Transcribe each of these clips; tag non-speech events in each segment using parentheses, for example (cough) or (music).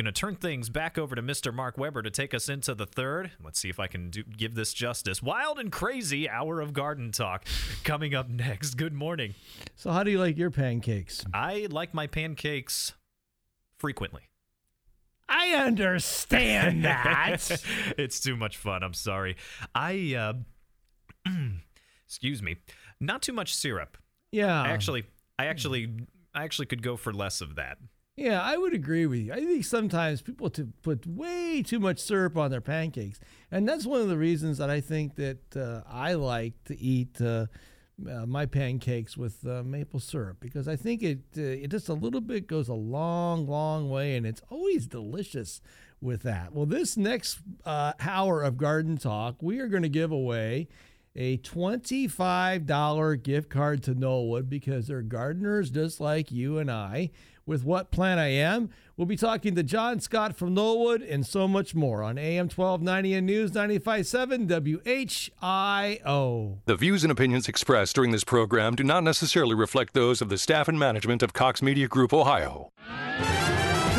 going to turn things back over to Mr. Mark Weber to take us into the third. Let's see if I can do, give this justice. Wild and crazy hour of garden talk coming up next. Good morning. So, how do you like your pancakes? I like my pancakes frequently. I understand (laughs) that. it's too much fun. I'm sorry. I, uh, (clears throat) excuse me, not too much syrup. Yeah. I actually, I actually, I actually could go for less of that. Yeah, I would agree with you. I think sometimes people to put way too much syrup on their pancakes, and that's one of the reasons that I think that uh, I like to eat uh, uh, my pancakes with uh, maple syrup because I think it uh, it just a little bit goes a long, long way, and it's always delicious with that. Well, this next uh, hour of Garden Talk, we are going to give away a $25 gift card to Knollwood because they're gardeners just like you and I with What Plant I Am. We'll be talking to John Scott from Knollwood and so much more on AM 1290 and News 957 WHIO. The views and opinions expressed during this program do not necessarily reflect those of the staff and management of Cox Media Group Ohio.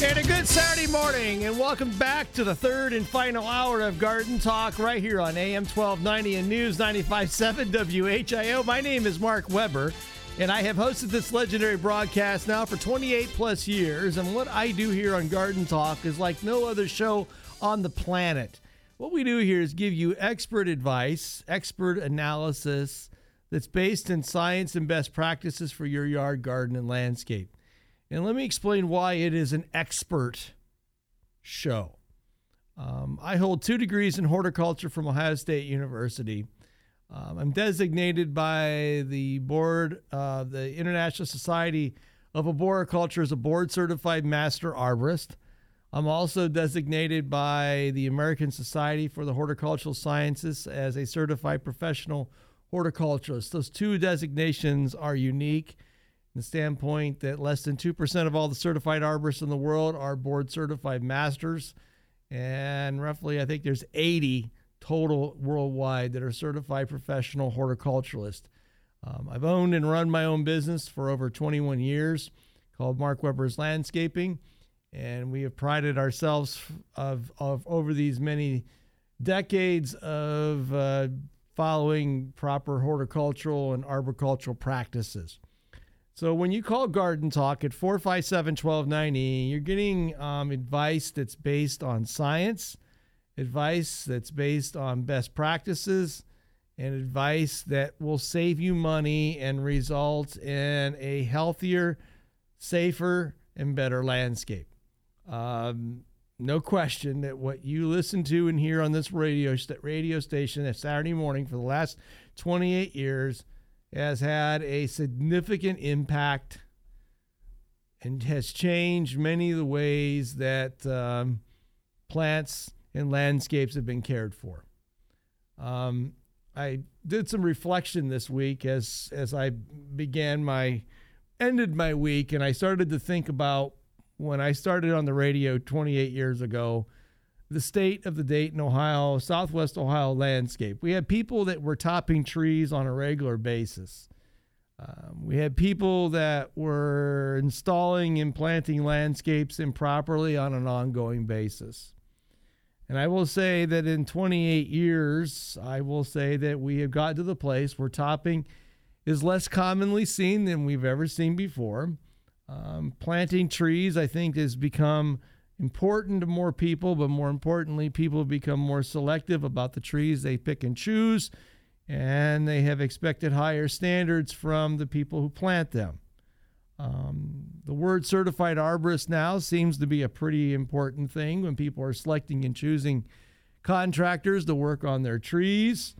And a good Saturday morning, and welcome back to the third and final hour of Garden Talk right here on AM 1290 and News 95.7 WHIO. My name is Mark Weber, and I have hosted this legendary broadcast now for 28 plus years. And what I do here on Garden Talk is like no other show on the planet. What we do here is give you expert advice, expert analysis that's based in science and best practices for your yard, garden, and landscape. And let me explain why it is an expert show. Um, I hold two degrees in horticulture from Ohio State University. Um, I'm designated by the board, uh, the International Society of Arboriculture, as a board certified master arborist. I'm also designated by the American Society for the Horticultural Sciences as a certified professional horticulturist. Those two designations are unique the standpoint that less than 2% of all the certified arborists in the world are board certified masters. And roughly, I think there's 80 total worldwide that are certified professional horticulturalists. Um, I've owned and run my own business for over 21 years called Mark Weber's Landscaping. And we have prided ourselves of, of over these many decades of uh, following proper horticultural and arboricultural practices. So when you call Garden Talk at 457 1290, you're getting um, advice that's based on science, advice that's based on best practices, and advice that will save you money and result in a healthier, safer, and better landscape. Um, no question that what you listen to and hear on this radio, radio station at Saturday morning for the last 28 years – has had a significant impact and has changed many of the ways that um, plants and landscapes have been cared for. Um, I did some reflection this week as as I began my ended my week, and I started to think about when I started on the radio 28 years ago the state of the Dayton, Ohio, Southwest Ohio landscape. We had people that were topping trees on a regular basis. Um, we had people that were installing and planting landscapes improperly on an ongoing basis. And I will say that in 28 years, I will say that we have gotten to the place where topping is less commonly seen than we've ever seen before. Um, planting trees, I think, has become important to more people, but more importantly, people have become more selective about the trees they pick and choose, and they have expected higher standards from the people who plant them. Um, the word certified arborist now seems to be a pretty important thing when people are selecting and choosing contractors to work on their trees,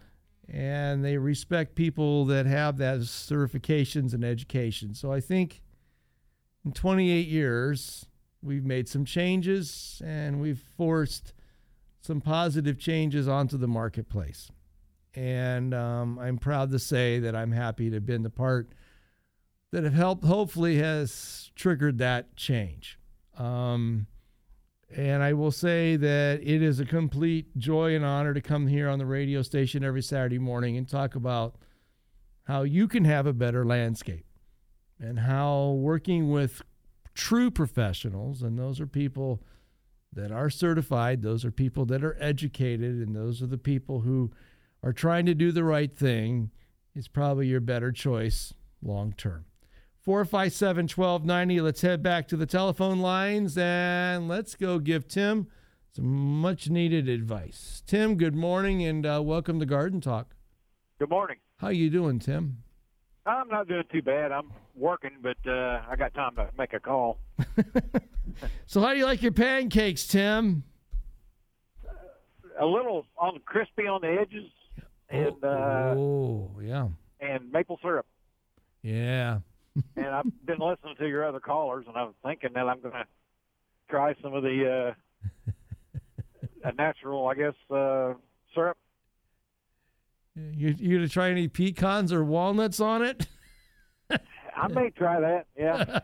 and they respect people that have those certifications and education. So I think in 28 years, we've made some changes and we've forced some positive changes onto the marketplace. And um, I'm proud to say that I'm happy to have been the part that have helped, hopefully, has triggered that change. Um, and I will say that it is a complete joy and honor to come here on the radio station every Saturday morning and talk about how you can have a better landscape and how working with true professionals, and those are people that are certified, those are people that are educated, and those are the people who are trying to do the right thing, is probably your better choice long term. 457 1290. Let's head back to the telephone lines and let's go give Tim some much needed advice. Tim, good morning and uh, welcome to Garden Talk. Good morning. How you doing, Tim? I'm not doing too bad. I'm working, but uh, I got time to make a call. (laughs) (laughs) so, how do you like your pancakes, Tim? A little on crispy on the edges, and uh, oh, yeah, and maple syrup. Yeah. (laughs) and I've been listening to your other callers, and I'm thinking that I'm going to try some of the uh, a natural, I guess, uh, syrup. You you gonna try any pecans or walnuts on it? I may try that. Yeah.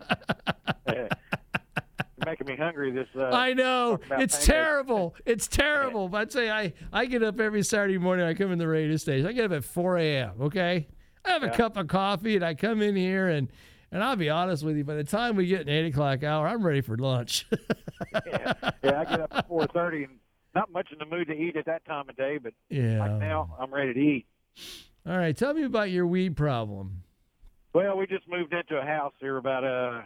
(laughs) making me hungry. This uh, I know it's terrible. It's terrible. But I'd say I I get up every Saturday morning. I come in the radio station. I get up at 4 a.m. Okay, I have a cup of coffee and I come in here and and I'll be honest with you. By the time we get an eight o'clock hour, I'm ready for lunch. (laughs) yeah. yeah, I get up at 4:30 and not much in the mood to eat at that time of day, but yeah, like now I'm ready to eat. All right, tell me about your weed problem. Well, we just moved into a house here about uh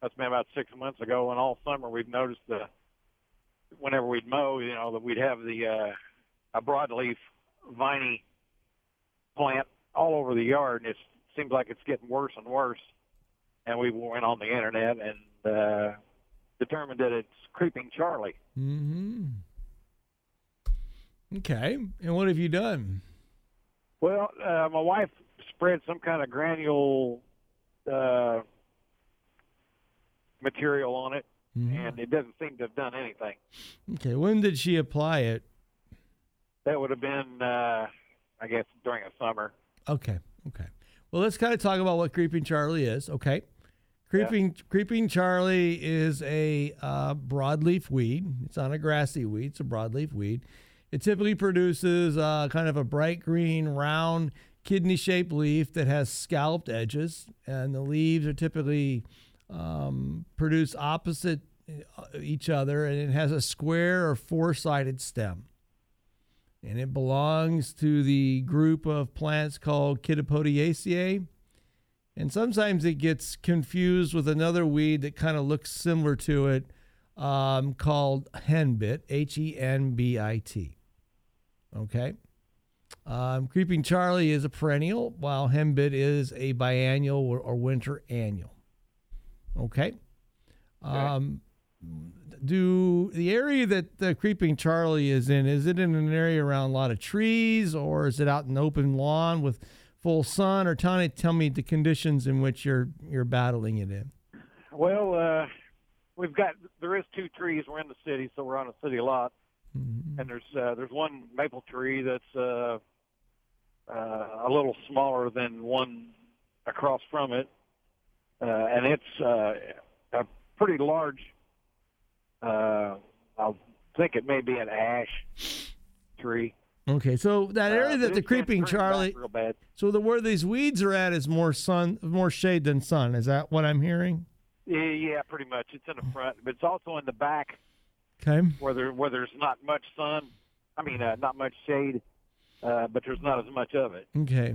that's been about six months ago, and all summer we've noticed that whenever we'd mow, you know, that we'd have the uh, a broadleaf viney plant all over the yard, and it seems like it's getting worse and worse. And we went on the internet and uh, determined that it's creeping Charlie. Mm-hmm. Okay, and what have you done? Well, uh, my wife spread some kind of granule uh, material on it, mm-hmm. and it doesn't seem to have done anything. Okay, when did she apply it? That would have been, uh, I guess, during the summer. Okay, okay. Well, let's kind of talk about what creeping Charlie is. Okay, creeping yeah. creeping Charlie is a uh, broadleaf weed. It's not a grassy weed. It's a broadleaf weed. It typically produces uh, kind of a bright green, round, kidney-shaped leaf that has scalloped edges, and the leaves are typically um, produce opposite uh, each other, and it has a square or four-sided stem and it belongs to the group of plants called Chytopodiaceae. And sometimes it gets confused with another weed that kind of looks similar to it um, called henbit, H E N B I T. Okay. Um, Creeping Charlie is a perennial, while henbit is a biennial or, or winter annual. Okay. Um, do the area that the creeping charlie is in is it in an area around a lot of trees or is it out in an open lawn with full sun or Tony, tell me the conditions in which you're you're battling it in well uh, we've got there is two trees we're in the city so we're on a city lot mm-hmm. and there's uh, there's one maple tree that's uh, uh, a little smaller than one across from it uh, and it's uh, a pretty large uh, I think it may be an ash tree. Okay, so that uh, area uh, that the creeping Charlie. Real bad. So the where these weeds are at is more sun, more shade than sun. Is that what I'm hearing? Yeah, yeah, pretty much. It's in the front, but it's also in the back. Okay. Where there where there's not much sun. I mean, uh, not much shade, uh, but there's not as much of it. Okay.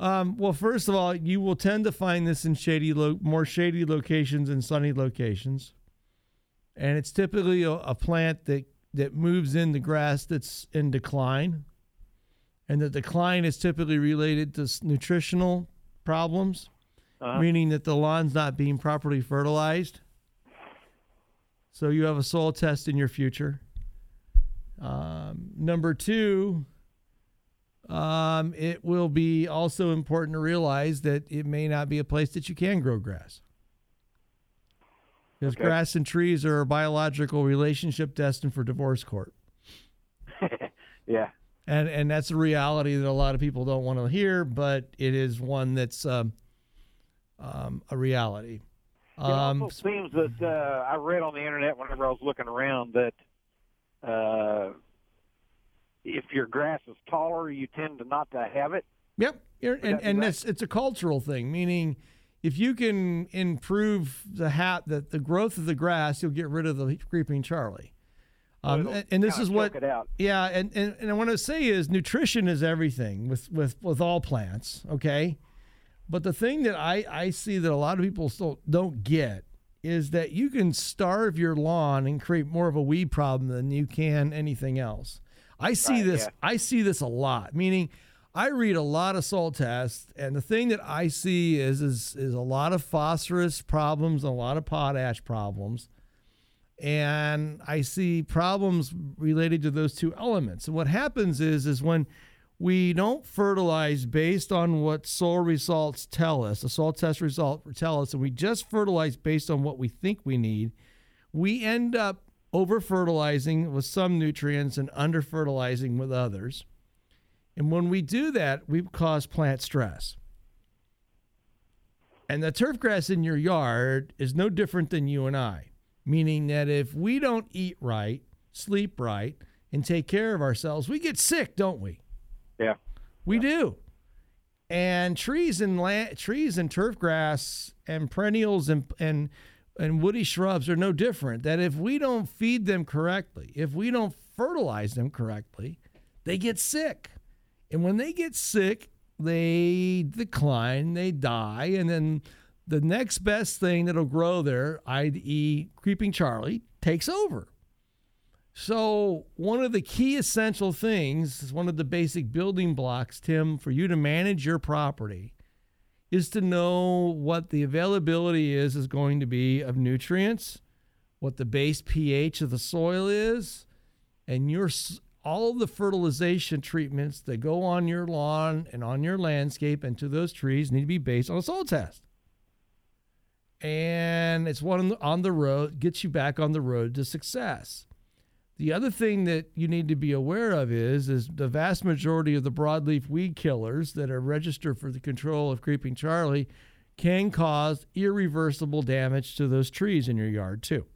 Um, well, first of all, you will tend to find this in shady, lo- more shady locations and sunny locations and it's typically a, a, plant that that moves in the grass that's in decline, and the decline is typically related to nutritional problems, uh-huh. meaning that the lawn's not being properly fertilized. So you have a soil test in your future. Um, number two, um, it will be also important to realize that it may not be a place that you can grow grass. Because okay. grass and trees are a biological relationship destined for divorce court. (laughs) Yeah. and and that's a reality that a lot of people don't want to hear, but it is one that's um, um, a reality. It Um, also seems that uh, I read on the internet whenever I was looking around that uh, if your grass is taller, you tend to not to have it. Yep, You're- and and it's it's a cultural thing, meaning if you can improve the hat that the growth of the grass, you'll get rid of the creeping Charlie. Um, and, and this is what. Yeah, and, and, and I want to say is nutrition is everything with, with, with all plants, okay? But the thing that I, I see that a lot of people still don't get is that you can starve your lawn and create more of a weed problem than you can anything else. I see Right, this yeah. I see this a lot, meaning I read a lot of soil tests and the thing that I see is is is a lot of phosphorus problems, a lot of potash problems and I see problems related to those two elements. And what happens is is when we don't fertilize based on what soil results tell us, the soil test result tell us, and we just fertilize based on what we think we need, we end up over fertilizing with some nutrients and under fertilizing with others. And when we do that, we cause plant stress. And the turf grass in your yard is no different than you and I, meaning that if we don't eat right, sleep right, and take care of ourselves, we get sick, don't we? Yeah. We do. And trees and la- trees and turf grass and perennials and and and woody shrubs are no different. That if we don't feed them correctly, if we don't fertilize them correctly, they get sick. And when they get sick, they decline, they die, and then the next best thing that'll grow there, i.e., creeping Charlie, takes over. So, one of the key essential things, one of the basic building blocks, Tim, for you to manage your property is to know what the availability is is going to be of nutrients, what the base pH of the soil is, and your all the fertilization treatments that go on your lawn and on your landscape and to those trees need to be based on a soil test. And it's one on the, road, gets you back on the road to success. The other thing that you need to be aware of is is the vast majority of the broadleaf weed killers that are registered for the control of creeping Charlie can cause irreversible damage to those trees in your yard too.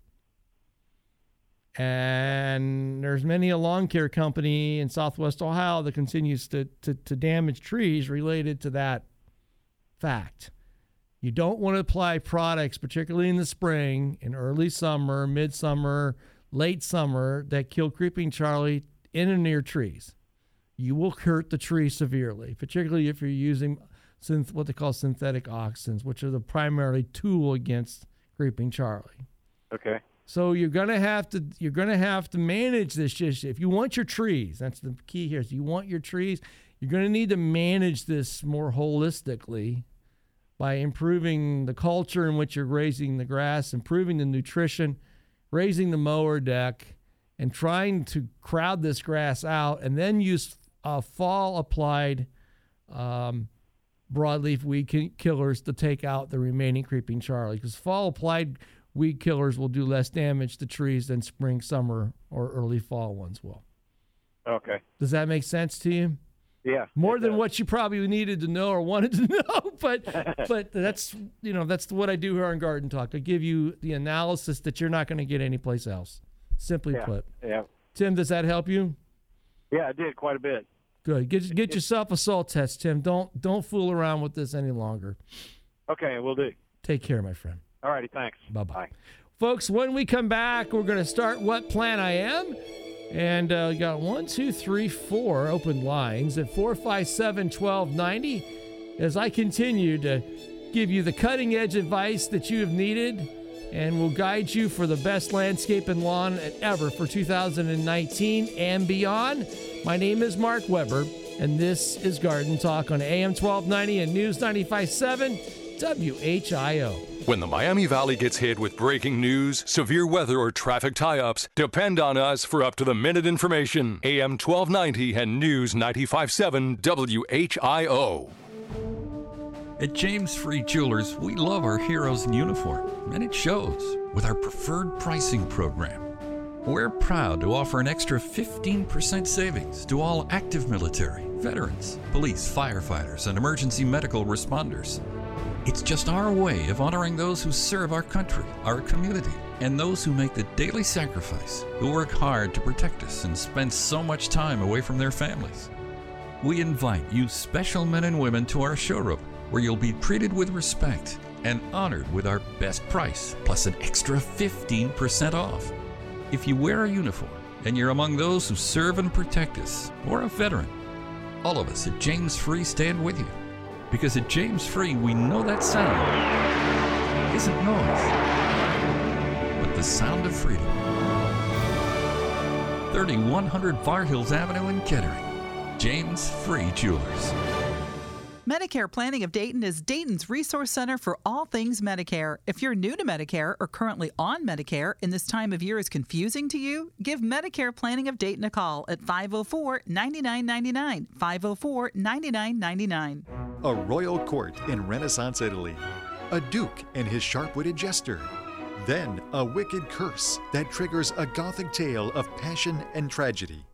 And there's many a lawn care company in Southwest Ohio that continues to, to, to damage trees related to that fact. You don't want to apply products, particularly in the spring, in early summer, midsummer, late summer, that kill creeping Charlie in and near trees. You will hurt the tree severely, particularly if you're using synth, what they call synthetic auxins, which are the primary tool against creeping Charlie. Okay. So you're gonna have to you're gonna have to manage this issue. If you want your trees, that's the key here. So you want your trees, you're gonna need to manage this more holistically by improving the culture in which you're raising the grass, improving the nutrition, raising the mower deck, and trying to crowd this grass out, and then use uh, fall applied um, broadleaf weed killers to take out the remaining creeping Charlie. Because fall applied weed killers will do less damage to trees than spring, summer, or early fall ones will. Okay. Does that make sense to you? Yeah. More than does. what you probably needed to know or wanted to (laughs) know, but (laughs) but that's you know that's what I do here on Garden Talk. I give you the analysis that you're not going to get anyplace else. Simply Yeah. put, Yeah. Tim, does that help you? Yeah, I did quite a bit. Good. Get get yourself a salt test, Tim. Don't don't fool around with this any longer. Okay, we'll do. Take care, my friend. All righty, thanks. Bye-bye. Bye. Folks, when we come back, we're going to start What Plant I Am. And uh, we got one, two, three, four open lines at 457 1290 as I continue to give you the cutting edge advice that you have needed and will guide you for the best landscape and lawn ever for 2019 and beyond. My name is Mark Weber, and this is Garden Talk on AM 1290 and News 957 WHIO. When the Miami Valley gets hit with breaking news, severe weather, or traffic tie ups, depend on us for up to the minute information. AM 1290 and News 957 WHIO. At James Free Jewelers, we love our heroes in uniform, and it shows with our preferred pricing program. We're proud to offer an extra 15% savings to all active military, veterans, police, firefighters, and emergency medical responders. It's just our way of honoring those who serve our country, our community, and those who make the daily sacrifice, who work hard to protect us and spend so much time away from their families. We invite you special men and women to our showroom where you'll be treated with respect and honored with our best price, plus an extra 15% off. If you wear a uniform and you're among those who serve and protect us, or a veteran, all of us at James Free stand with you. Because at James Free, we know that sound isn't noise, but the sound of freedom. 3100 Far Hills Avenue in Kettering. James Free Jewelers. Medicare Planning of Dayton is Dayton's resource center for all things Medicare. If you're new to Medicare or currently on Medicare and this time of year is confusing to you, give Medicare Planning of Dayton a call at 504 9999. 504 9999. A royal court in Renaissance Italy, a duke and his sharp witted jester. Then a wicked curse that triggers a gothic tale of passion and tragedy.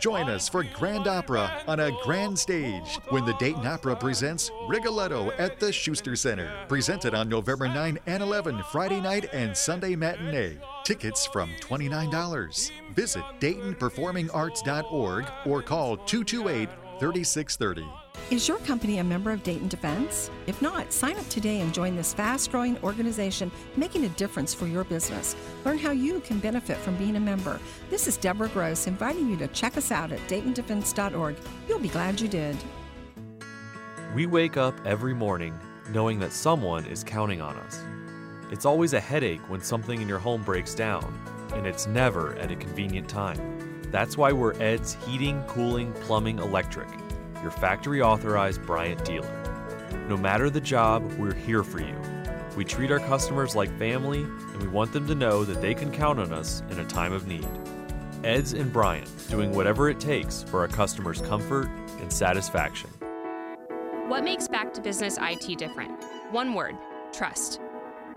Join us for Grand Opera on a grand stage when the Dayton Opera presents Rigoletto at the Schuster Center. Presented on November 9 and 11, Friday night and Sunday matinee. Tickets from $29. Visit DaytonPerformingArts.org or call 228 3630. Is your company a member of Dayton Defense? If not, sign up today and join this fast growing organization making a difference for your business. Learn how you can benefit from being a member. This is Deborah Gross inviting you to check us out at DaytonDefense.org. You'll be glad you did. We wake up every morning knowing that someone is counting on us. It's always a headache when something in your home breaks down, and it's never at a convenient time. That's why we're Ed's Heating, Cooling, Plumbing, Electric your factory authorized Bryant dealer. No matter the job, we're here for you. We treat our customers like family, and we want them to know that they can count on us in a time of need. Ed's and Bryant, doing whatever it takes for our customers' comfort and satisfaction. What makes Back to Business IT different? One word trust.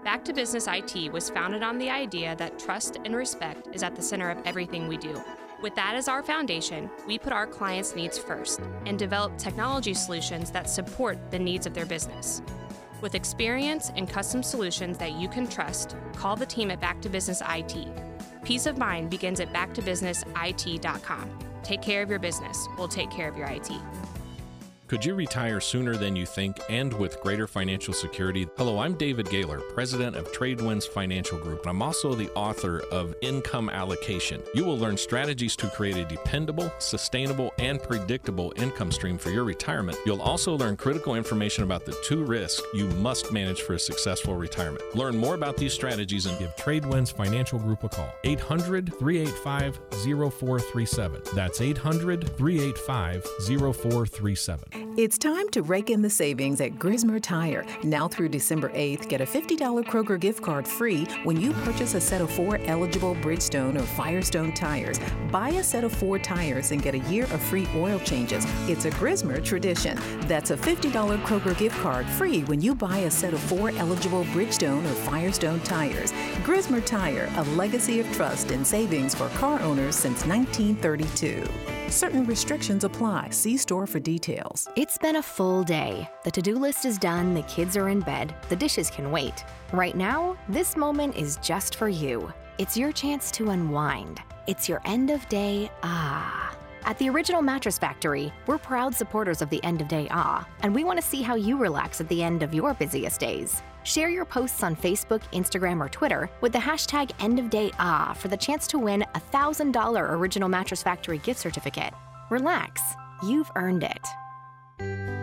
Back to Business IT was founded on the idea that trust and respect is at the center of everything we do. With that as our foundation, we put our clients' needs first and develop technology solutions that support the needs of their business. With experience and custom solutions that you can trust, call the team at Back to Business IT. Peace of mind begins at backtobusinessit.com. Take care of your business. We'll take care of your IT. Could you retire sooner than you think and with greater financial security? Hello, I'm David Gaylor, president of Tradewinds Financial Group, and I'm also the author of Income Allocation. You will learn strategies to create a dependable, sustainable, and predictable income stream for your retirement. You'll also learn critical information about the two risks you must manage for a successful retirement. Learn more about these strategies and give Tradewinds Financial Group a call. 800 385 0437. That's 800 385 0437. It's time to rake in the savings at Grismer Tire. Now through December 8th, get a $50 Kroger gift card free when you purchase a set of four eligible Bridgestone or Firestone tires. Buy a set of four tires and get a year of free oil changes. It's a Grismer tradition. That's a $50 Kroger gift card free when you buy a set of four eligible Bridgestone or Firestone tires. Grismer Tire, a legacy of trust and savings for car owners since 1932. Certain restrictions apply. See store for details. It's been a full day. The to do list is done, the kids are in bed, the dishes can wait. Right now, this moment is just for you. It's your chance to unwind. It's your end of day ah. At the Original Mattress Factory, we're proud supporters of the end of day ah, and we want to see how you relax at the end of your busiest days. Share your posts on Facebook, Instagram, or Twitter with the hashtag EndOfDayAh for the chance to win a $1,000 Original Mattress Factory gift certificate. Relax, you've earned it.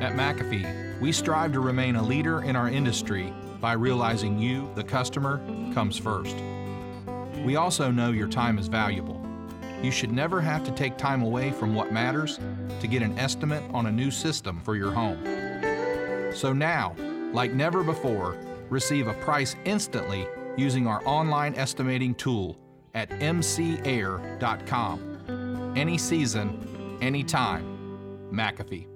At McAfee, we strive to remain a leader in our industry by realizing you, the customer, comes first. We also know your time is valuable. You should never have to take time away from what matters to get an estimate on a new system for your home. So now, like never before, receive a price instantly using our online estimating tool at mcair.com. Any season, any time. McAfee.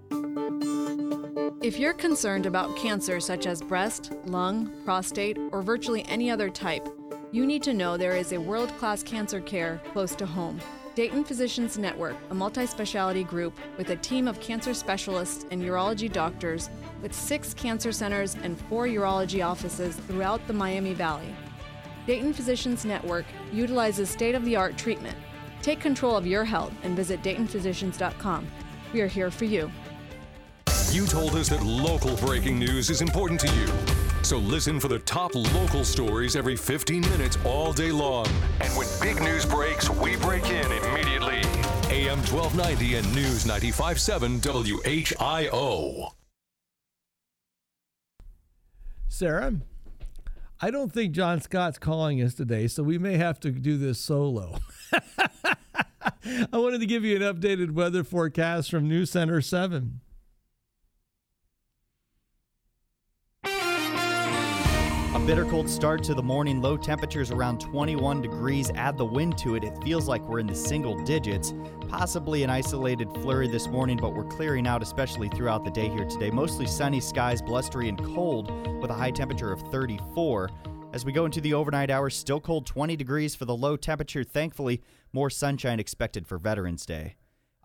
If you're concerned about cancer such as breast, lung, prostate, or virtually any other type, you need to know there is a world class cancer care close to home. Dayton Physicians Network, a multi specialty group with a team of cancer specialists and urology doctors with six cancer centers and four urology offices throughout the Miami Valley. Dayton Physicians Network utilizes state of the art treatment. Take control of your health and visit DaytonPhysicians.com. We are here for you. You told us that local breaking news is important to you. So listen for the top local stories every 15 minutes all day long. And when big news breaks, we break in immediately. AM 1290 and News 957 WHIO. Sarah, I don't think John Scott's calling us today, so we may have to do this solo. (laughs) I wanted to give you an updated weather forecast from News Center 7. Bitter cold start to the morning. Low temperatures around 21 degrees. Add the wind to it. It feels like we're in the single digits. Possibly an isolated flurry this morning, but we're clearing out, especially throughout the day here today. Mostly sunny skies, blustery and cold, with a high temperature of 34. As we go into the overnight hours, still cold 20 degrees for the low temperature. Thankfully, more sunshine expected for Veterans Day.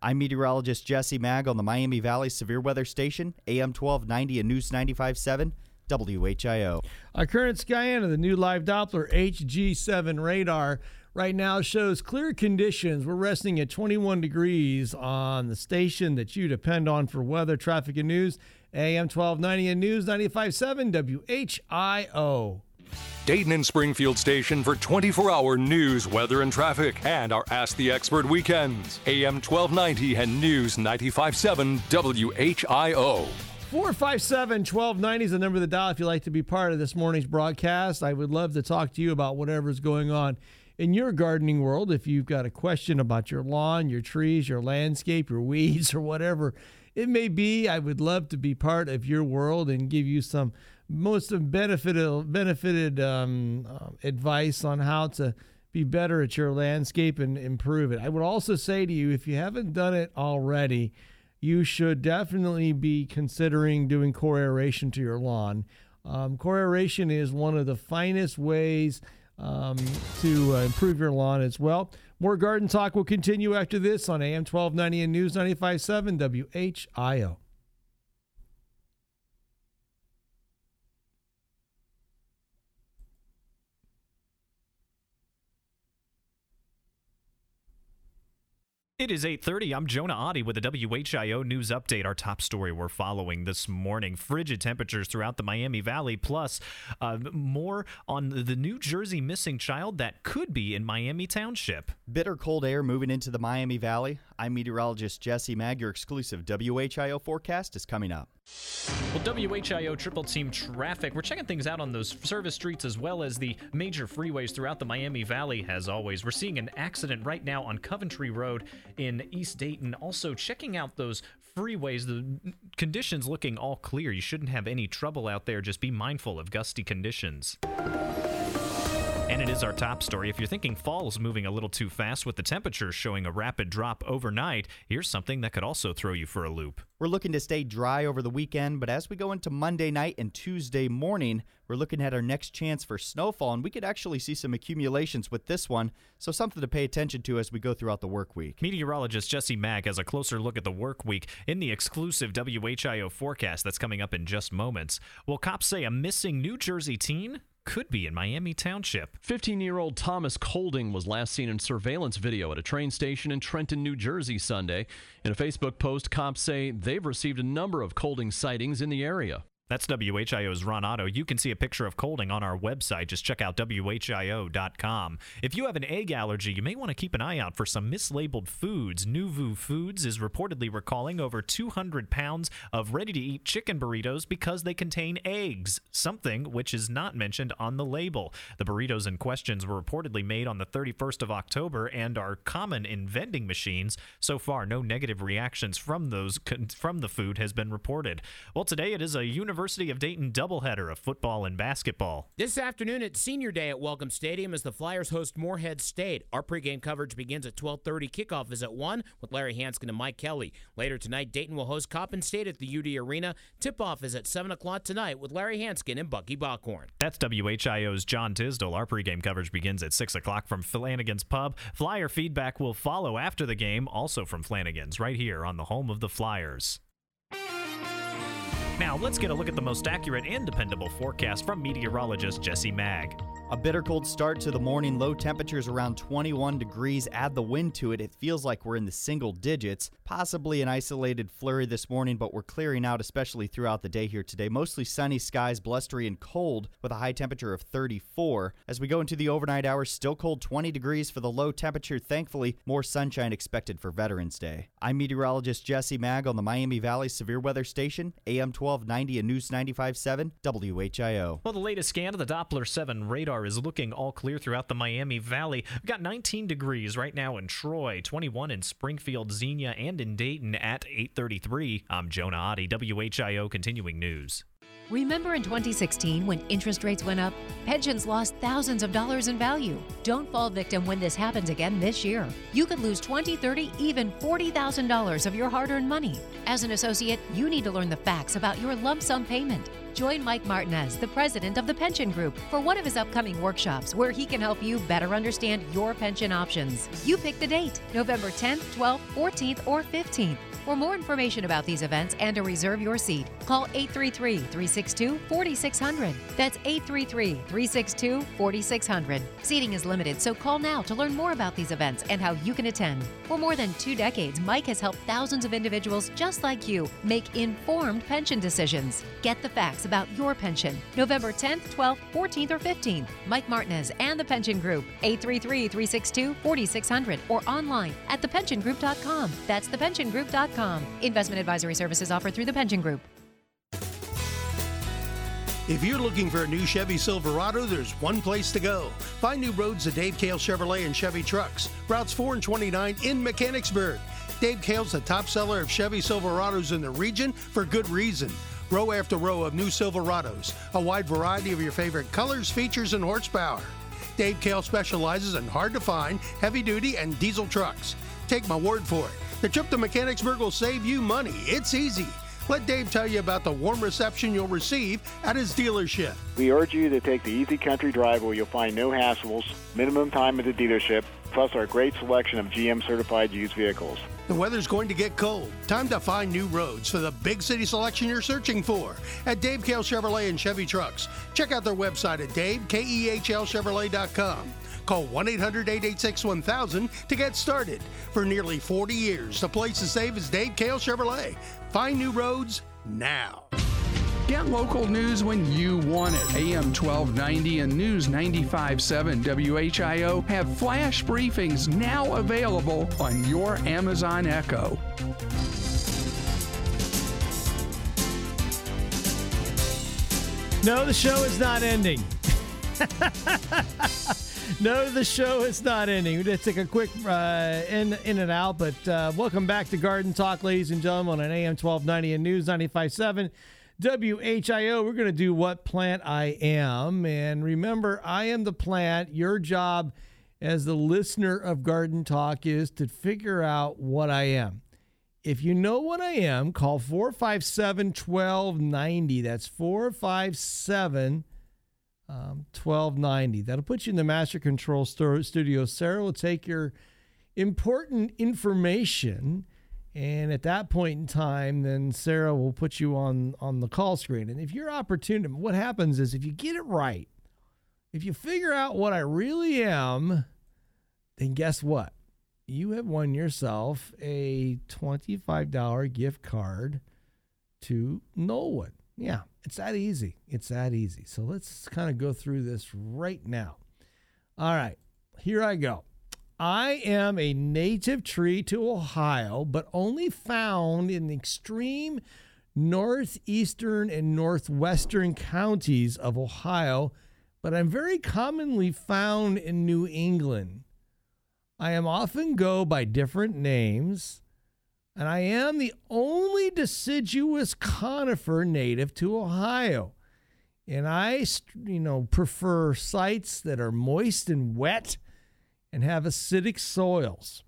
I'm meteorologist Jesse Maag on the Miami Valley Severe Weather Station, AM 1290 and News 957. WHIO. Our current Skyana, the new live Doppler HG7 radar, right now shows clear conditions. We're resting at 21 degrees on the station that you depend on for weather, traffic, and news. AM 1290 and News 957 WHIO. Dayton and Springfield station for 24 hour news, weather, and traffic, and our Ask the Expert weekends. AM 1290 and News 957 WHIO. 457 1290 is the number of the dial if you'd like to be part of this morning's broadcast. I would love to talk to you about whatever's going on in your gardening world. If you've got a question about your lawn, your trees, your landscape, your (laughs) weeds, or whatever it may be, I would love to be part of your world and give you some most benefited, benefited um, uh, advice on how to be better at your landscape and improve it. I would also say to you, if you haven't done it already, you should definitely be considering doing core aeration to your lawn. Um, core aeration is one of the finest ways um, to uh, improve your lawn as well. More garden talk will continue after this on AM 1290 and News 957 WHIO. It is 8:30. I'm Jonah Adi with the WHIO news update. Our top story we're following this morning: frigid temperatures throughout the Miami Valley, plus uh, more on the New Jersey missing child that could be in Miami Township. Bitter cold air moving into the Miami Valley. I'm meteorologist Jesse Maag. Your exclusive WHIO forecast is coming up. Well, WHIO triple team traffic. We're checking things out on those service streets as well as the major freeways throughout the Miami Valley. As always, we're seeing an accident right now on Coventry Road in East Dayton. Also, checking out those freeways, the conditions looking all clear. You shouldn't have any trouble out there. Just be mindful of gusty conditions. And it is our top story. If you're thinking fall's moving a little too fast with the temperatures showing a rapid drop overnight, here's something that could also throw you for a loop. We're looking to stay dry over the weekend, but as we go into Monday night and Tuesday morning, we're looking at our next chance for snowfall, and we could actually see some accumulations with this one, so something to pay attention to as we go throughout the work week. Meteorologist Jesse Maag has a closer look at the work week in the exclusive WHIO forecast that's coming up in just moments. Will cops say a missing New Jersey teen could be in Miami Township. 15 year old Thomas Colding was last seen in surveillance video at a train station in Trenton, New Jersey Sunday. In a Facebook post, cops say they've received a number of Colding sightings in the area. That's WHIO's Ron Otto. You can see a picture of Colding on our website. Just check out WHIO.com. If you have an egg allergy, you may want to keep an eye out for some mislabeled foods. Nuvu Foods is reportedly recalling over 200 pounds of ready to eat chicken burritos because they contain eggs, something which is not mentioned on the label. The burritos in questions were reportedly made on the 31st of October and are common in vending machines. So far, no negative reactions from those from the food has been reported. Well, today it is a universal University of Dayton doubleheader of football and basketball. This afternoon at Senior Day at Welcome Stadium as the Flyers host Morehead State. Our pregame coverage begins at 12:30. Kickoff is at 1 with Larry Hansgen and Mike Kelly. Later tonight, Dayton will host Coppin State at the UD Arena. Tip-off is at 7 o'clock tonight with Larry Hansgen and Bucky Bockhorn. That's WHIO's John Tisdale. Our pregame coverage begins at 6 o'clock from Flanagan's Pub. Flyer feedback will follow after the game, also from Flanagan's, right here on the home of the Flyers. Now, let's get a look at the most accurate and dependable forecast from meteorologist Jesse Maag. A bitter cold start to the morning. Low temperatures around 21 degrees. Add the wind to it. It feels like we're in the single digits. Possibly an isolated flurry this morning, but we're clearing out, especially throughout the day here today. Mostly sunny skies, blustery and cold, with a high temperature of 34. As we go into the overnight hours, still cold 20 degrees for the low temperature. Thankfully, more sunshine expected for Veterans Day. I'm meteorologist Jesse Maag on the Miami Valley Severe Weather Station, AM 1290 and News 95.7 WHIO. Well, the latest scan of the Doppler 7 is looking all clear throughout the Miami Valley. We've got 19 degrees right now in Troy, 21 in Springfield, Xenia, and in Dayton at 833. I'm Jonah Adi, WHIO Continuing News. Remember in 2016 when interest rates went up? Pensions lost thousands of dollars in value. Don't fall victim when this happens again this year. You could lose 20, 30, even $40,000 of your hard earned money. As an associate, you need to learn the facts about your lump sum payment. Join Mike Martinez, the president of the Pension Group, for one of his upcoming workshops where he can help you better understand your pension options. You pick the date November 10th, 12th, 14th, or 15th. For more information about these events and to reserve your seat, call 833 362 4600. That's 833 362 4600. Seating is limited, so call now to learn more about these events and how you can attend. For more than two decades, Mike has helped thousands of individuals just like you make informed pension decisions. Get the facts about your pension. November 10th, 12th, 14th, or 15th. Mike Martinez and the Pension Group, 833 362 4600, or online at thepensiongroup.com. That's thepensiongroup.com. Investment advisory services offered through the Pension Group. If you're looking for a new Chevy Silverado, there's one place to go. Find new roads at Dave Kehl Chevrolet and Chevy Trucks, routes 4 and 29 in Mechanicsburg. Dave Kehl's the top seller of Chevy Silverados in the region for good reason. Row after row of new Silverados, a wide variety of your favorite colors, features, and horsepower. Dave Kehl specializes in hard to find, heavy duty, and diesel trucks. Take my word for it. The trip to Mechanicsburg will save you money. It's easy. Let Dave tell you about the warm reception you'll receive at his dealership. We urge you to take the easy country drive where you'll find no hassles, minimum time at the dealership, plus our great selection of GM certified used vehicles. The weather's going to get cold. Time to find new roads for the big city selection you're searching for at Dave Kehl Chevrolet and Chevy Trucks. Check out their website at davekehlchevrolet.com. Call 1 800 886 1000 to get started. For nearly 40 years, the place to save is Dave Kehl Chevrolet. Find new roads now. Get local news when you want it. AM 1290 and News 95.7 WHIO have flash briefings now available on your Amazon Echo. No, the show is not ending. (laughs) no, the show is not ending. We're going to take a quick uh, in, in and out, but uh, welcome back to Garden Talk, ladies and gentlemen, on an AM 1290 and News 95.7 WHIO. We're going to do What Plant I Am. And remember, I am the plant. Your job as the listener of Garden Talk is to figure out what I am. If you know what I am, call 457 1290. That's 457 um, 1290. That'll put you in the Master Control Studio. Sarah will take your important information, and at that point in time, then Sarah will put you on on the call screen. And if you're opportune, what happens is if you get it right, if you figure out what I really am, then guess what? You have won yourself a $25 gift card to Knollwood. Yeah, it's that easy. It's that easy. So let's kind of go through this right now. All right, here I go. I am a native tree to Ohio, but only found in the extreme northeastern and northwestern counties of Ohio, but I'm very commonly found in New England. I am often go by different names. And I am the only deciduous conifer native to Ohio. And I, you know, prefer sites that are moist and wet and have acidic soils.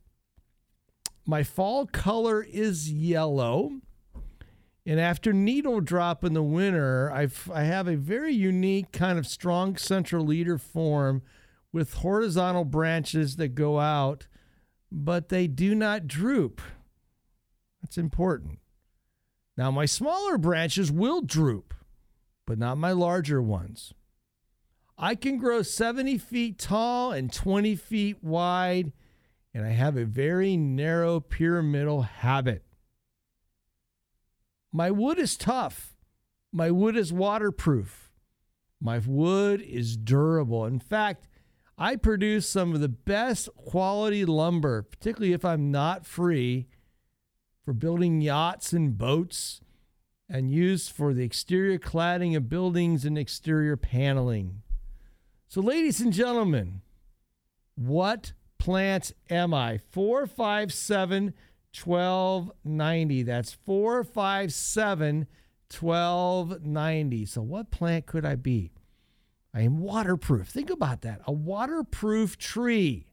My fall color is yellow. And after needle drop in the winter, I've, I have a very unique kind of strong central leader form with horizontal branches that go out, but they do not droop. That's important. Now, my smaller branches will droop, but not my larger ones. I can grow 70 feet tall and 20 feet wide, and I have a very narrow pyramidal habit. My wood is tough. My wood is waterproof. My wood is durable. In fact, I produce some of the best quality lumber, particularly if I'm not free, for building yachts and boats and used for the exterior cladding of buildings and exterior paneling. So, ladies and gentlemen, what plant am I? 457 1290. That's 457 1290. So, what plant could I be? I am waterproof. Think about that. A waterproof tree.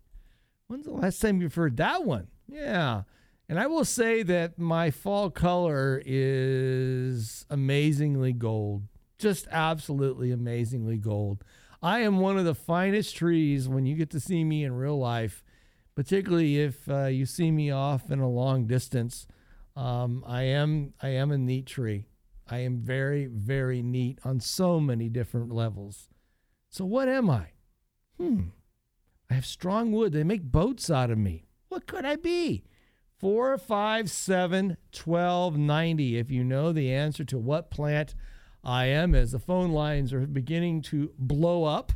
When's the last time you've heard that one? Yeah. And I will say that my fall color is amazingly gold. Just absolutely amazingly gold. I am one of the finest trees when you get to see me in real life particularly if uh, you see me off in a long distance. Um, I am I am a neat tree. I am very very neat on so many different levels. So what am I? Hmm. I have strong wood. They make boats out of me. What could I be? 457 1290. If you know the answer to what plant I am, as the phone lines are beginning to blow up,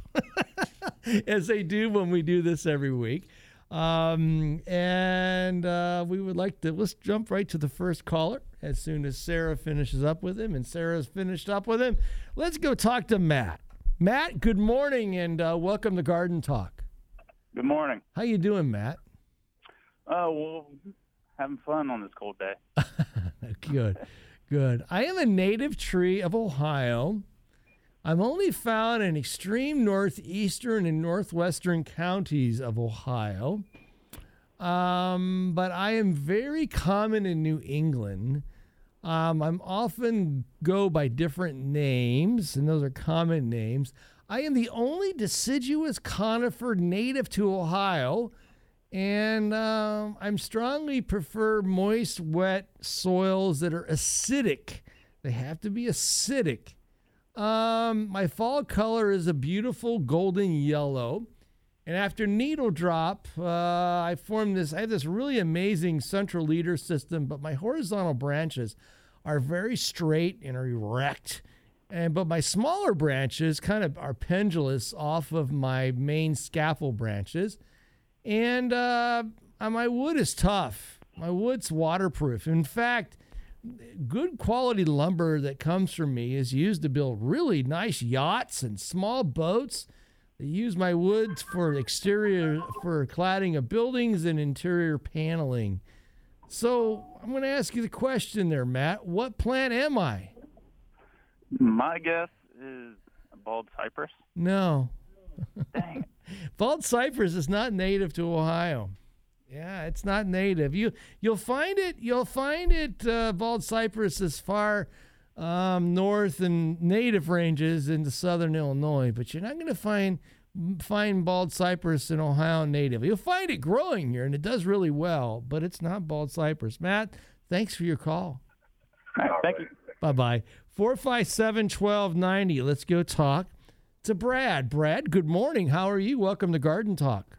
(laughs) as they do when we do this every week. Um, and uh, we would like to let's jump right to the first caller as soon as Sarah finishes up with him. And Sarah's finished up with him. Let's go talk to Matt. Matt, good morning and uh, welcome to Garden Talk. Good morning. How you doing, Matt? Oh well, having fun on this cold day. (laughs) good, good. I am a native tree of Ohio. I'm only found in extreme northeastern and northwestern counties of Ohio. Um, but I am very common in New England. Um, I'm often go by different names, and those are common names. I am the only deciduous conifer native to Ohio, and um, I'm strongly prefer moist, wet soils that are acidic. They have to be acidic. Um, my fall color is a beautiful golden yellow. And after needle drop, uh, I formed this. I have this really amazing central leader system, but my horizontal branches are very straight and are erect. And but my smaller branches kind of are pendulous off of my main scaffold branches. And uh, my wood is tough. My wood's waterproof. In fact, good quality lumber that comes from me is used to build really nice yachts and small boats. They use my wood for exterior, for cladding of buildings and interior paneling. So I'm going to ask you the question there, Matt. What plant am I? My guess is bald cypress. No. Dang. Bald cypress is not native to Ohio. Yeah, it's not native. You you'll find it. You'll find it uh, bald cypress as far um, north and native ranges into southern Illinois, but you're not going to find find bald cypress in Ohio native. You'll find it growing here, and it does really well, but it's not bald cypress. Matt, thanks for your call. Right, thank you. Bye bye. 457 1290. Let's go talk to Brad. Brad, good morning. How are you? Welcome to Garden Talk.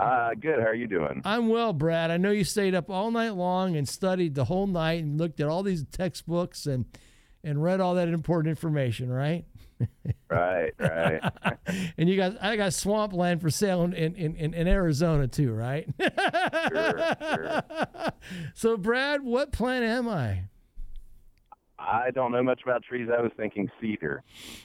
Uh, good. How are you doing? I'm well, Brad. I know you stayed up all night long and studied the whole night and looked at all these textbooks and and read all that important information, right? (laughs) right, right. (laughs) and you got I got swampland for sale in, in, in, in Arizona too, right? sure, sure. (laughs) So, Brad, what plant am I? I don't know much about trees. I was thinking cedar.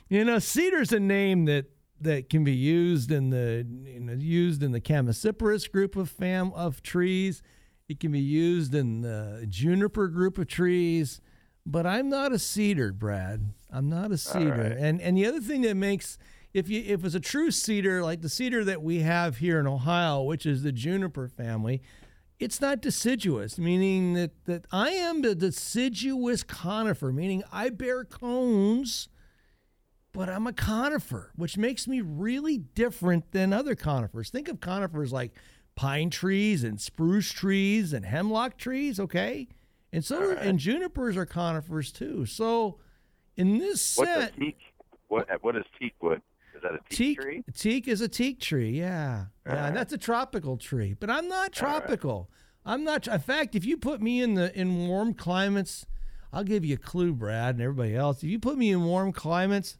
You know, cedar's a name that that can be used in the you know, used in the Chamaecyparis group of fam of trees. It can be used in the juniper group of trees, but I'm not a cedar, Brad. I'm not a cedar. right. And and the other thing that makes if you if it's a true cedar like the cedar that we have here in Ohio, which is the juniper family, it's not deciduous, meaning that that I am the deciduous conifer, meaning I bear cones but I'm a conifer, which makes me really different than other conifers. Think of conifers like pine trees and spruce trees and hemlock trees, okay? And so and junipers are conifers too. So in this What's a set, teak? What what is teak wood? Is that a teak, teak tree? teak is a teak tree, yeah. Yeah, and that's a tropical tree, but I'm not tropical. I'm not in fact, if you put me in the in warm climates, I'll give you a clue, Brad, and everybody else. If you put me in warm climates,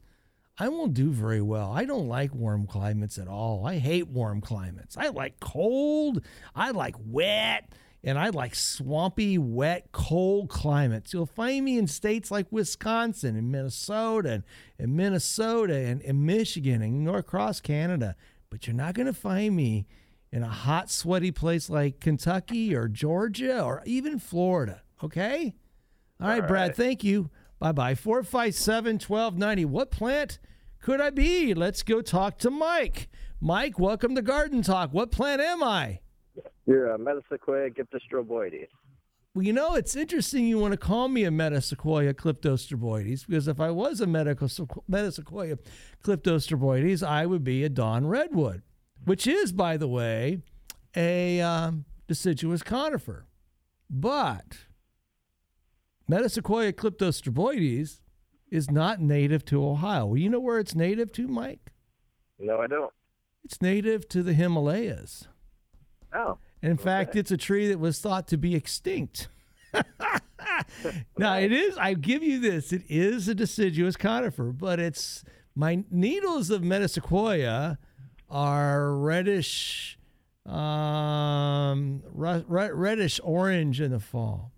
I won't do very well. I don't like warm climates at all. I hate warm climates. I like cold, I like wet, and I like swampy, wet, cold climates. You'll find me in states like Wisconsin and Minnesota and, and Minnesota and, and Michigan and North Cross Canada, but you're not going to find me in a hot, sweaty place like Kentucky or Georgia or even Florida. Okay? All right, Brad, thank you. Bye bye. 457 1290. What plant could I be? Let's go talk to Mike. Mike, welcome to Garden Talk. What plant am I? You're a Metasequoia glyptostroboides. Well, you know, it's interesting you want to call me a Metasequoia glyptostroboides because if I was a medical Metasequoia glyptostroboides, I would be a Dawn redwood, which is, by the way, a um, deciduous conifer. But Metasequoia glyptostroboides is not native to Ohio. Well, you know where it's native to, Mike? No, I don't. It's native to the Himalayas. Oh. In fact, it's a tree that was thought to be extinct. (laughs) now, it is, I give you this, it is a deciduous conifer, but it's, my needles of Metasequoia are reddish, um, reddish orange in the fall.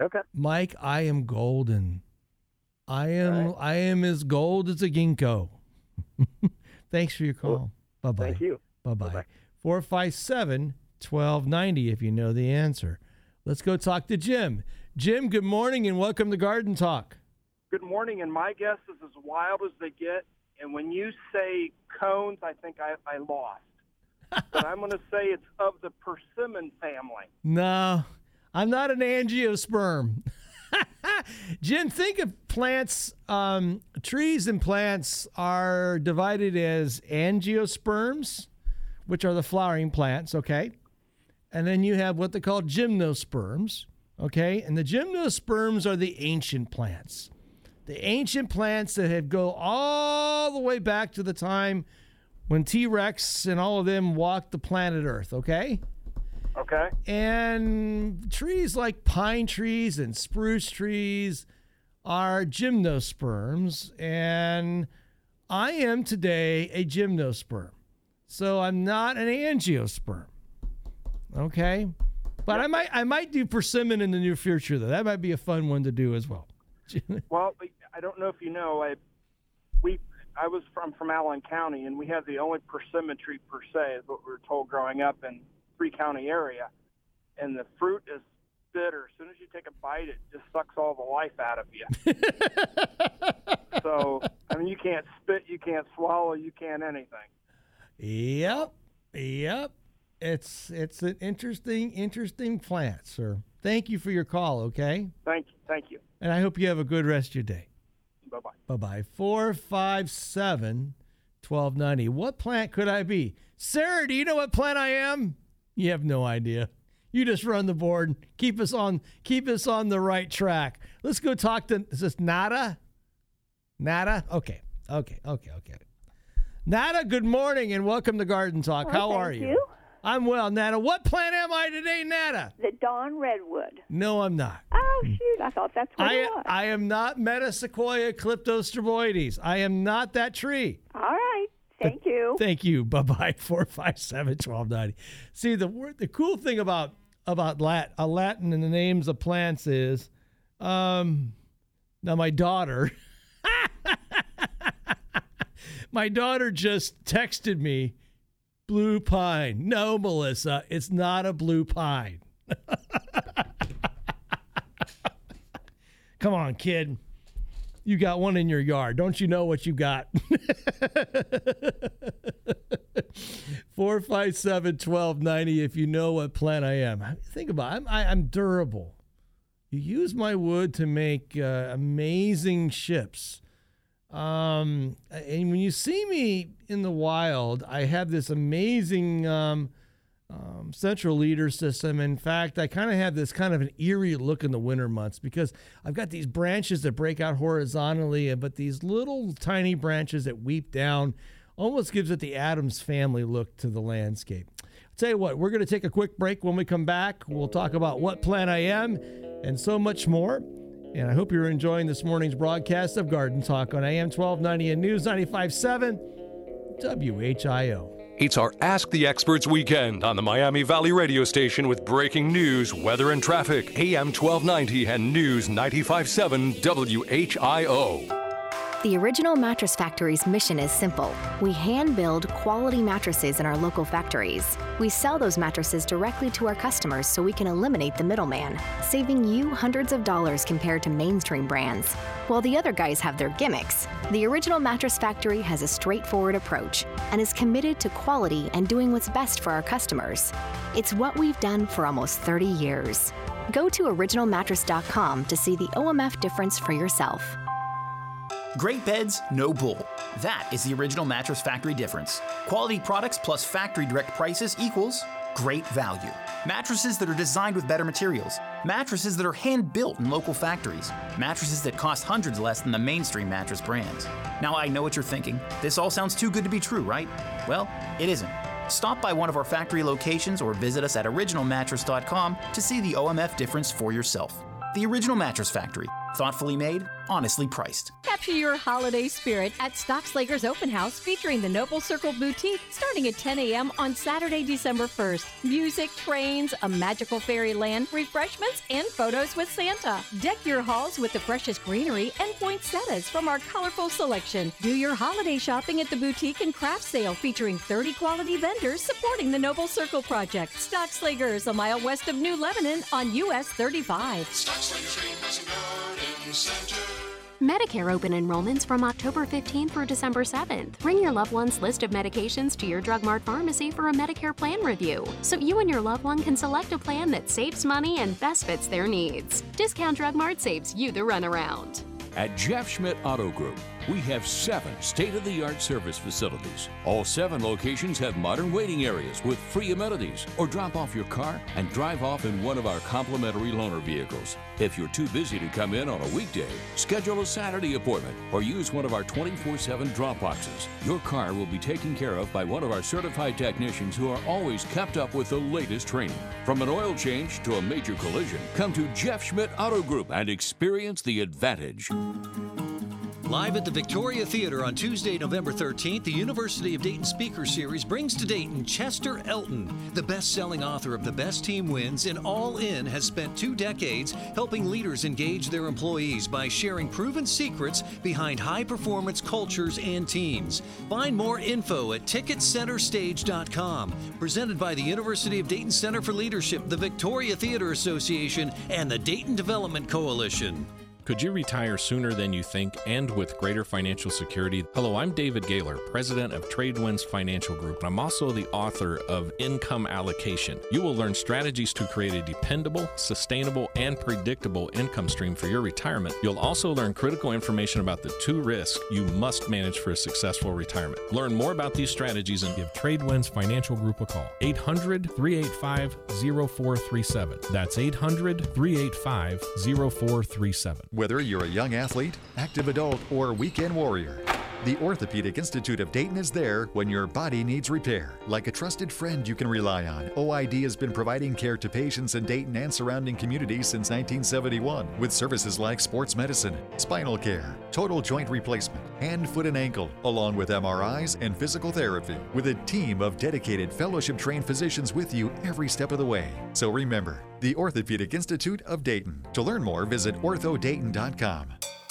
Okay. Mike, I am golden. I am I am as gold as a ginkgo. (laughs) Thanks for your call. bye bye. thank you. Bye bye. 457 1290 if you know the answer. Let's go talk to Jim. Jim, good morning and welcome to Garden Talk. Good morning, and my guess is as wild as they get. And when you say cones, I think I, I lost. (laughs) but I'm going to say it's of the persimmon family. No, I'm not an angiosperm. (laughs) Jim, think of plants, um, trees and plants are divided as angiosperms, which are the flowering plants, okay? And then you have what they call gymnosperms, okay? And the gymnosperms are the ancient plants. The ancient plants that have go all the way back to the time when T-Rex and all of them walked the planet Earth, okay? Okay. And trees like pine trees and spruce trees are gymnosperms. And I am today a gymnosperm. So I'm not an angiosperm. Okay. But I might I might do persimmon in the near future though. That might be a fun one to do as well. (laughs) Well, I don't know if you know, I we I was from from Allen County, and we have the only persimmon tree per se, is what we were told growing up in three county area, and the fruit is bitter. As soon as you take a bite, it just sucks all the life out of you. (laughs) so I mean, you can't spit, you can't swallow, you can't anything. Yep. Yep. It's it's an interesting, interesting plant, sir. Thank you for your call, okay? Thank you, thank you. And I hope you have a good rest of your day. Bye bye. Bye bye. 457 1290. What plant could I be? Sarah, do you know what plant I am? You have no idea. You just run the board. Keep us on keep us on the right track. Let's go talk to is this Nada? Nada? Okay. Okay. Okay. Okay. Nada, good morning and welcome to Garden Talk. Well, How are you? you. I'm well, Nada. What plant am I today, Nada? The Dawn Redwood. No, I'm not. Oh, shoot. I thought that's what it I, was. I am not Metasequoia glyptostroboides. I am not that tree. All right. Thank you. Thank you. Bye bye. (laughs) Four five seven twelve ninety. See the word. The cool thing about about Lat, uh, Latin and the names of plants is, um, now my daughter, (laughs) my daughter just texted me, blue pine. No, Melissa, it's not a blue pine. (laughs) Come on, kid. You got one in your yard. Don't you know what you got? (laughs) 457 1290 if you know what plant I am. Think about it. I'm, I, am i am durable. You use my wood to make uh, amazing ships. Um, and when you see me in the wild, I have this amazing um, um, central leader system. In fact, I kind of have this kind of an eerie look in the winter months because I've got these branches that break out horizontally, but these little tiny branches that weep down almost gives it the Addams family look to the landscape. I'll tell you what, we're going to take a quick break. When we come back, we'll talk about what plant I am and so much more. And I hope you're enjoying this morning's broadcast of Garden Talk on AM 1290 and News 957 WHIO. It's our Ask the Experts weekend on the Miami Valley radio station with breaking news, weather, and traffic. AM 1290 and News 957 WHIO. The Original Mattress Factory's mission is simple. We hand build quality mattresses in our local factories. We sell those mattresses directly to our customers so we can eliminate the middleman, saving you hundreds of dollars compared to mainstream brands. While the other guys have their gimmicks, the Original Mattress Factory has a straightforward approach and is committed to quality and doing what's best for our customers. It's what we've done for almost 30 years. Go to originalmattress.com to see the OMF difference for yourself. Great beds, no bull. That is the original Mattress Factory difference. Quality products plus factory direct prices equals great value. Mattresses that are designed with better materials. Mattresses that are hand built in local factories. Mattresses that cost hundreds less than the mainstream mattress brands. Now, I know what you're thinking. This all sounds too good to be true, right? Well, it isn't. Stop by one of our factory locations or visit us at originalmattress.com to see the OMF difference for yourself. The Original Mattress Factory. Thoughtfully made, honestly priced. Capture your holiday spirit at Stockslager's Open House featuring the Noble Circle Boutique starting at 10 a.m. on Saturday, December 1st. Music, trains, a magical fairyland, refreshments, and photos with Santa. Deck your halls with the freshest greenery and poinsettias from our colorful selection. Do your holiday shopping at the boutique and craft sale featuring 30 quality vendors supporting the Noble Circle Project. Stockslagers, a mile west of New Lebanon on US 35. Medicare open enrollments from October 15th through December 7th. Bring your loved one's list of medications to your Drug Mart pharmacy for a Medicare plan review, so you and your loved one can select a plan that saves money and best fits their needs. Discount Drug Mart saves you the runaround. At Jeff Schmidt Auto Group, we have seven state of the art service facilities. All seven locations have modern waiting areas with free amenities, or drop off your car and drive off in one of our complimentary loaner vehicles. If you're too busy to come in on a weekday, schedule a Saturday appointment or use one of our 24 7 drop boxes. Your car will be taken care of by one of our certified technicians who are always kept up with the latest training. From an oil change to a major collision, come to Jeff Schmidt Auto Group and experience the advantage. Live at the Victoria Theater on Tuesday, November 13th, the University of Dayton Speaker Series brings to Dayton Chester Elton. The best selling author of The Best Team Wins and All In has spent two decades helping leaders engage their employees by sharing proven secrets behind high performance cultures and teams. Find more info at ticketcenterstage.com. Presented by the University of Dayton Center for Leadership, the Victoria Theater Association, and the Dayton Development Coalition. Could you retire sooner than you think and with greater financial security? Hello, I'm David Gaylor, president of Tradewinds Financial Group, and I'm also the author of Income Allocation. You will learn strategies to create a dependable, sustainable, and predictable income stream for your retirement. You'll also learn critical information about the two risks you must manage for a successful retirement. Learn more about these strategies and give Tradewinds Financial Group a call. 800 385 0437. That's 800 385 0437. Whether you're a young athlete, active adult, or weekend warrior, the Orthopedic Institute of Dayton is there when your body needs repair. Like a trusted friend you can rely on, OID has been providing care to patients in Dayton and surrounding communities since 1971 with services like sports medicine, spinal care, total joint replacement, hand, foot, and ankle, along with MRIs and physical therapy, with a team of dedicated fellowship trained physicians with you every step of the way. So remember, the Orthopedic Institute of Dayton. To learn more, visit orthodayton.com.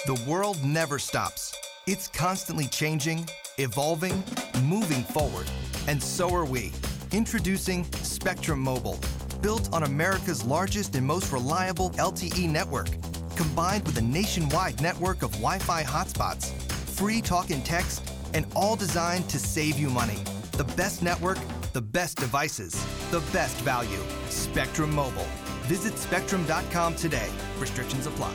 The world never stops. It's constantly changing, evolving, moving forward. And so are we. Introducing Spectrum Mobile built on America's largest and most reliable LTE network, combined with a nationwide network of Wi Fi hotspots, free talk and text, and all designed to save you money. The best network, the best devices, the best value. Spectrum Mobile. Visit spectrum.com today. Restrictions apply.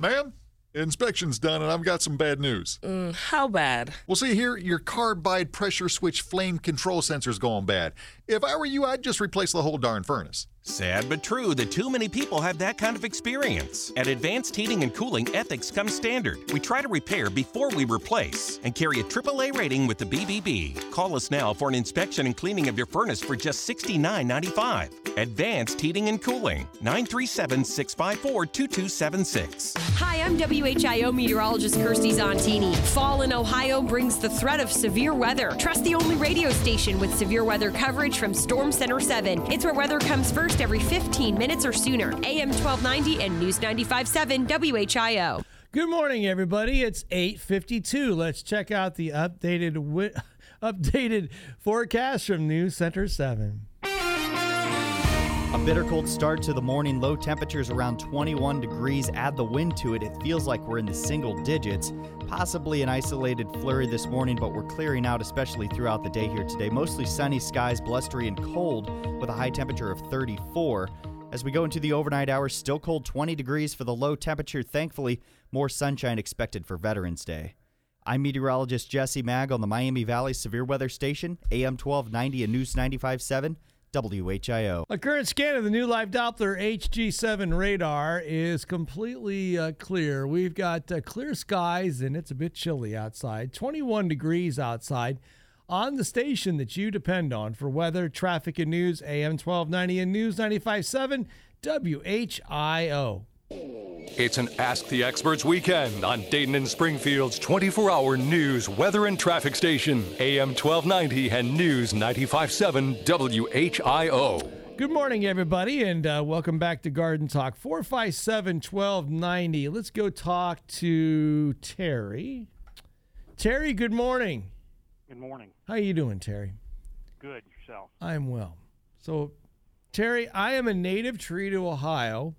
Ma'am, inspection's done and I've got some bad news. Mm, how bad? Well, see here, your carbide pressure switch flame control sensor's going bad. If I were you, I'd just replace the whole darn furnace. Sad but true that too many people have that kind of experience. At Advanced Heating and Cooling, ethics comes standard. We try to repair before we replace and carry a AAA rating with the BBB. Call us now for an inspection and cleaning of your furnace for just $69.95. Advanced Heating and Cooling, 937 654 2276. Hi, I'm WHIO meteorologist Kirstie Zontini. Fall in Ohio brings the threat of severe weather. Trust the only radio station with severe weather coverage from Storm Center 7. It's where weather comes first every 15 minutes or sooner. AM 1290 and News 95.7 WHIO. Good morning, everybody. It's 8:52. Let's check out the updated wi- (laughs) updated forecast from News Center 7. A bitter cold start to the morning. Low temperatures around 21 degrees. Add the wind to it. It feels like we're in the single digits. Possibly an isolated flurry this morning, but we're clearing out, especially throughout the day here today. Mostly sunny skies, blustery and cold, with a high temperature of 34. As we go into the overnight hours, still cold 20 degrees for the low temperature. Thankfully, more sunshine expected for Veterans Day. I'm meteorologist Jesse Maag on the Miami Valley Severe Weather Station, AM 1290 and News 95.7. WHIO. A current scan of the new live Doppler HG7 radar is completely uh, clear. We've got uh, clear skies and it's a bit chilly outside, 21 degrees outside. On the station that you depend on for weather, traffic, and news, AM 1290 and News 95.7 WHIO. It's an Ask the Experts weekend on Dayton and Springfield's 24 hour news, weather, and traffic station, AM 1290 and News 95.7 WHIO. Good morning, everybody, and uh, welcome back to Garden Talk 457 1290. Let's go talk to Terry. Terry, good morning. Good morning. How are you doing, Terry? Good. Yourself? I'm well. So, Terry, I am a native tree to Ohio.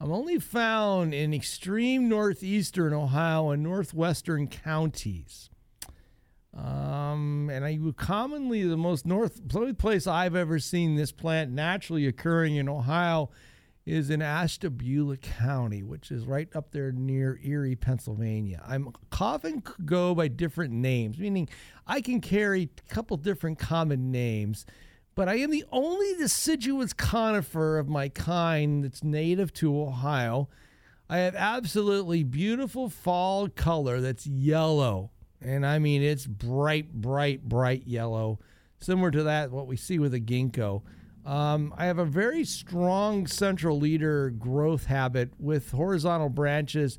I'm only found in extreme northeastern Ohio and northwestern counties. Um, and I commonly the most north place I've ever seen this plant naturally occurring in Ohio is in Ashtabula County, which is right up there near Erie, Pennsylvania. I'm often go by different names, meaning I can carry a couple different common names, but I am the only deciduous conifer of my kind that's native to Ohio. I have absolutely beautiful fall color that's yellow. And I mean, it's bright, bright, bright yellow, similar to that, what we see with a ginkgo. Um, I have a very strong central leader growth habit with horizontal branches,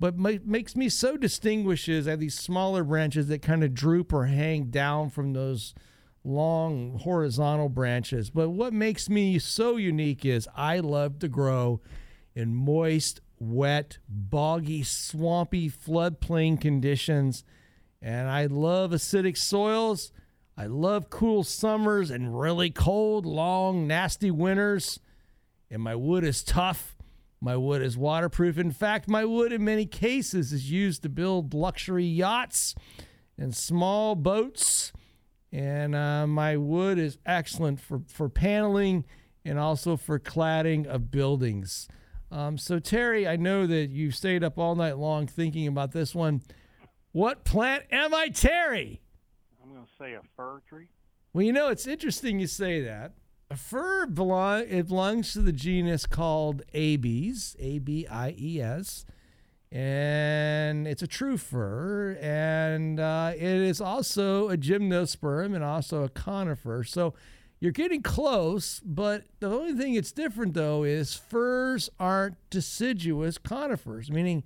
but ma- makes me so distinguished is I have these smaller branches that kind of droop or hang down from those long horizontal branches. But what makes me so unique is I love to grow in moist, wet, boggy, swampy floodplain conditions. And I love acidic soils. I love cool summers and really cold, long, nasty winters. And my wood is tough. My wood is waterproof. In fact, my wood, in many cases, is used to build luxury yachts and small boats. And uh, my wood is excellent for, for paneling and also for cladding of buildings. Um, so, Terry, I know that you've stayed up all night long thinking about this one. What plant am I, Terry? I'm going to say a fir tree. Well, you know, it's interesting you say that. A fir belong, it belongs to the genus called Abies, A B I E S, and it's a true fir, and uh, it is also a gymnosperm and also a conifer. So you're getting close, but the only thing that's different though is firs aren't deciduous conifers, meaning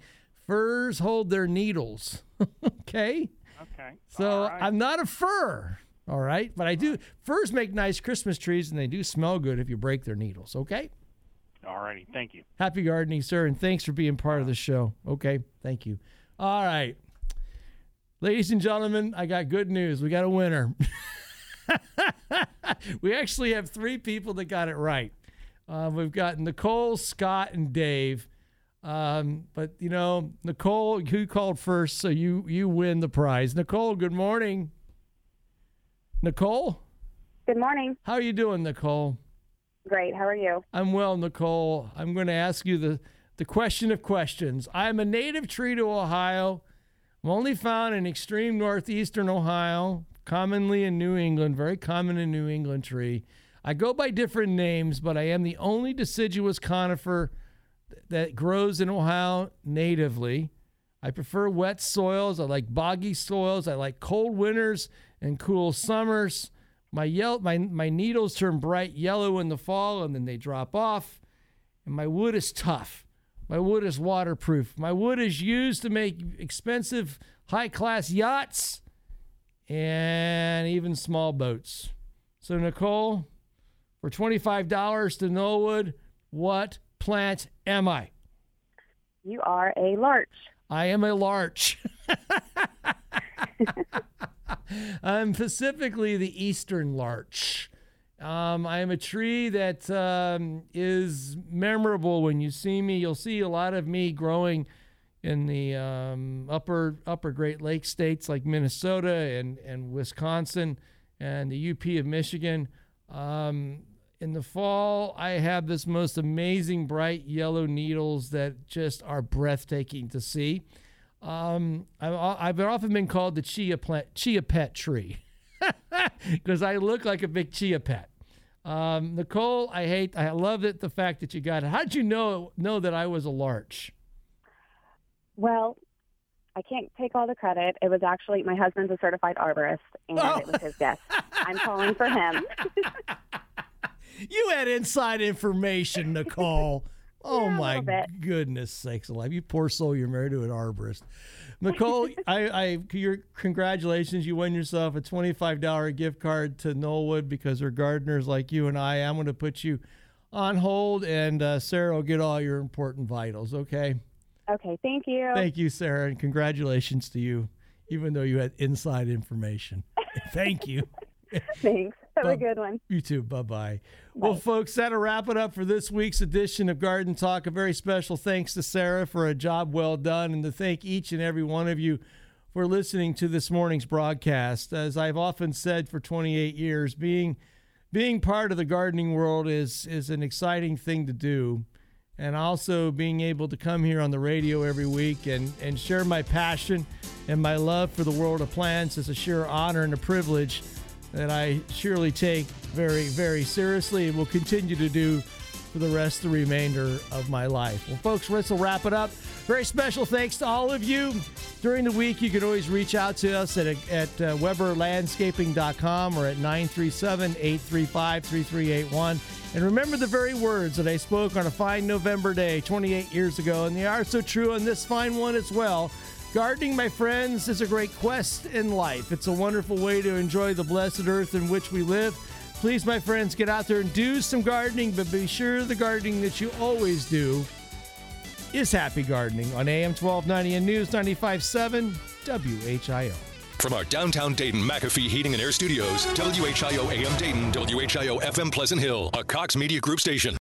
firs hold their needles. (laughs) okay. Okay. So right. I'm not a fir. All right. But I do, firs make nice Christmas trees and they do smell good if you break their needles. Okay. All righty. Thank you. Happy gardening, sir. And thanks for being part of the show. Okay. Thank you. All right. Ladies and gentlemen, I got good news. We got a winner. (laughs) we actually have three people that got it right. Uh, we've got Nicole, Scott, and Dave. Um, but you know, Nicole, who called first, so you you win the prize. Nicole, good morning. Nicole. Good morning. How are you doing, Nicole? Great. How are you? I'm well, Nicole. I'm going to ask you the the question of questions. I'm a native tree to Ohio. I'm only found in extreme northeastern Ohio, commonly in New England, very common in New England tree. I go by different names, but I am the only deciduous conifer that grows in Ohio natively. I prefer wet soils. I like boggy soils. I like cold winters and cool summers. My, yellow, my, my needles turn bright yellow in the fall and then they drop off. And my wood is tough. My wood is waterproof. My wood is used to make expensive, high class yachts and even small boats. So, Nicole, for $25 to Knollwood, what plant am I? You are a larch. I am a larch. (laughs) (laughs) (laughs) I'm specifically the eastern larch. Um, I am a tree that um, is memorable when you see me. You'll see a lot of me growing in the um, upper upper Great Lakes states like Minnesota and, and Wisconsin and the UP of Michigan. Um, in the fall, I have this most amazing bright yellow needles that just are breathtaking to see. Um, I, have often been called the chia plant, chia pet tree (laughs) because I look like a big chia pet. Um, Nicole, I hate, I love it, the fact that you got it. How did you know know that I was a larch? Well, I can't take all the credit. It was actually my husband's a certified arborist, and oh. it was his guess. I'm calling for him. (laughs) you had inside information, Nicole. (laughs) Oh yeah, my goodness sakes alive! You poor soul, you're married to an arborist. (laughs) Nicole, I, I, your congratulations! You won yourself a twenty-five dollar gift card to Knollwood because we're gardeners like you and I. I'm going to put you on hold, and uh, Sarah will get all your important vitals. Okay. Okay. Thank you. Thank you, Sarah, and congratulations to you, even though you had inside information. (laughs) Thank you. Thanks. Have a good one. You too. Bye bye. Well, folks, that'll wrap it up for this week's edition of Garden Talk. A very special thanks to Sarah for a job well done, and to thank each and every one of you for listening to this morning's broadcast. As I've often said for 28 years, being being part of the gardening world is is an exciting thing to do. And also being able to come here on the radio every week and, and share my passion and my love for the world of plants is a sheer honor and a privilege that I surely take very, very seriously and will continue to do for the rest of the remainder of my life. Well, folks, this will wrap it up. Very special thanks to all of you. During the week, you can always reach out to us at, at uh, WeberLandscaping.com or at 937 835 3381. And remember the very words that I spoke on a fine November day 28 years ago, and they are so true on this fine one as well. Gardening, my friends, is a great quest in life. It's a wonderful way to enjoy the blessed earth in which we live. Please, my friends, get out there and do some gardening, but be sure the gardening that you always do is happy gardening on AM 1290 and News 95.7 WHIO. From our downtown Dayton McAfee Heating and Air Studios, WHIO AM Dayton, WHIO FM Pleasant Hill, a Cox Media Group station.